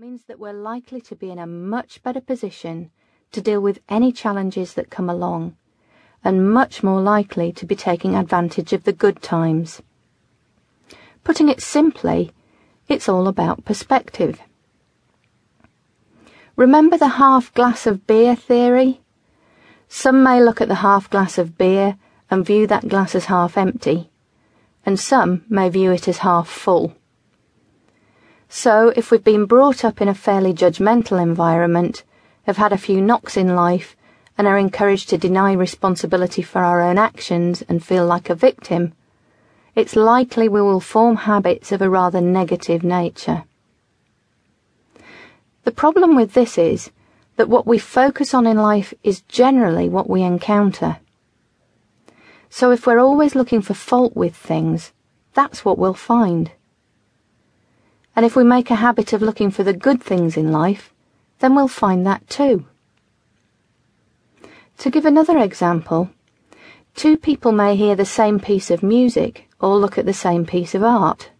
means that we're likely to be in a much better position to deal with any challenges that come along, and much more likely to be taking advantage of the good times. Putting it simply, it's all about perspective. Remember the half glass of beer theory? Some may look at the half glass of beer and view that glass as half empty, and some may view it as half full. So, if we've been brought up in a fairly judgmental environment, have had a few knocks in life, and are encouraged to deny responsibility for our own actions and feel like a victim, it's likely we will form habits of a rather negative nature. The problem with this is that what we focus on in life is generally what we encounter. So if we're always looking for fault with things, that's what we'll find. And if we make a habit of looking for the good things in life, then we'll find that too. To give another example, two people may hear the same piece of music or look at the same piece of art.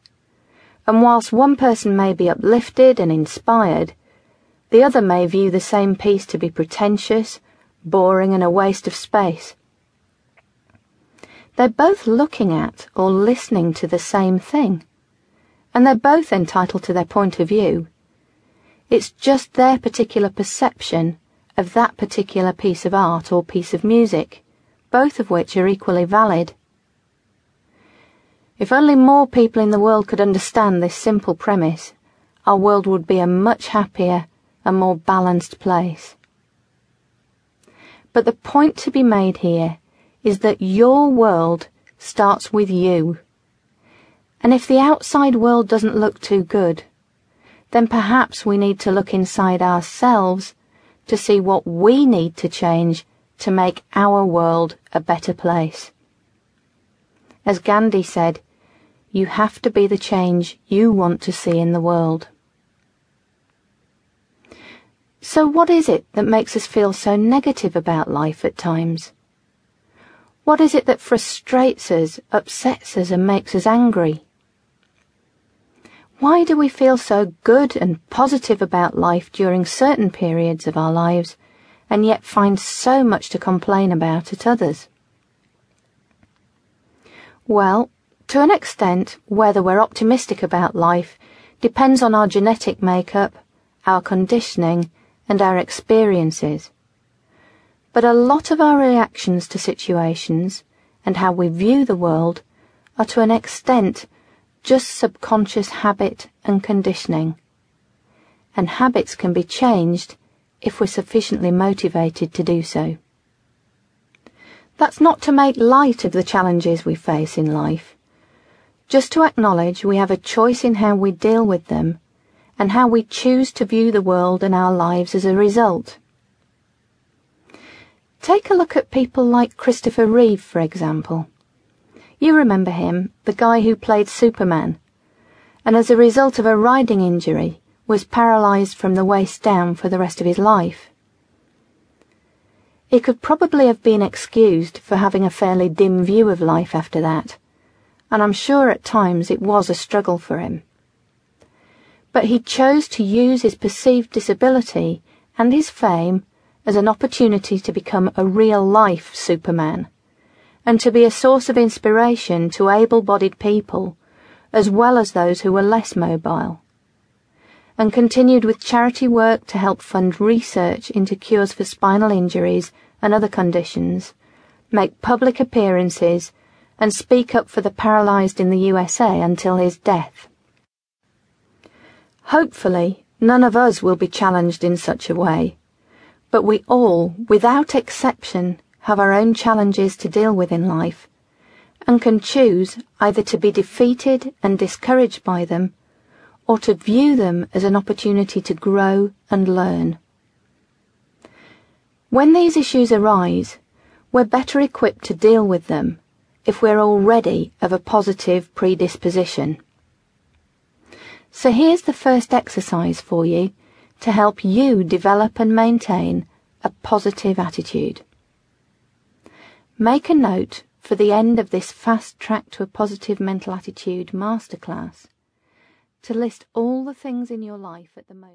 And whilst one person may be uplifted and inspired, the other may view the same piece to be pretentious, boring, and a waste of space. They're both looking at or listening to the same thing and they're both entitled to their point of view. It's just their particular perception of that particular piece of art or piece of music, both of which are equally valid. If only more people in the world could understand this simple premise, our world would be a much happier and more balanced place. But the point to be made here is that your world starts with you. And if the outside world doesn't look too good, then perhaps we need to look inside ourselves to see what we need to change to make our world a better place. As Gandhi said, you have to be the change you want to see in the world. So what is it that makes us feel so negative about life at times? What is it that frustrates us, upsets us and makes us angry? Why do we feel so good and positive about life during certain periods of our lives and yet find so much to complain about at others? Well, to an extent, whether we're optimistic about life depends on our genetic makeup, our conditioning, and our experiences. But a lot of our reactions to situations and how we view the world are to an extent just subconscious habit and conditioning. And habits can be changed if we're sufficiently motivated to do so. That's not to make light of the challenges we face in life, just to acknowledge we have a choice in how we deal with them and how we choose to view the world and our lives as a result. Take a look at people like Christopher Reeve, for example. You remember him, the guy who played Superman, and as a result of a riding injury was paralysed from the waist down for the rest of his life. He could probably have been excused for having a fairly dim view of life after that, and I'm sure at times it was a struggle for him. But he chose to use his perceived disability and his fame as an opportunity to become a real life Superman and to be a source of inspiration to able bodied people, as well as those who were less mobile. And continued with charity work to help fund research into cures for spinal injuries and other conditions, make public appearances, and speak up for the paralysed in the USA until his death. Hopefully, none of us will be challenged in such a way, but we all, without exception, have our own challenges to deal with in life, and can choose either to be defeated and discouraged by them, or to view them as an opportunity to grow and learn. When these issues arise, we're better equipped to deal with them if we're already of a positive predisposition. So here's the first exercise for you to help you develop and maintain a positive attitude. Make a note for the end of this Fast Track to a Positive Mental Attitude masterclass to list all the things in your life at the moment.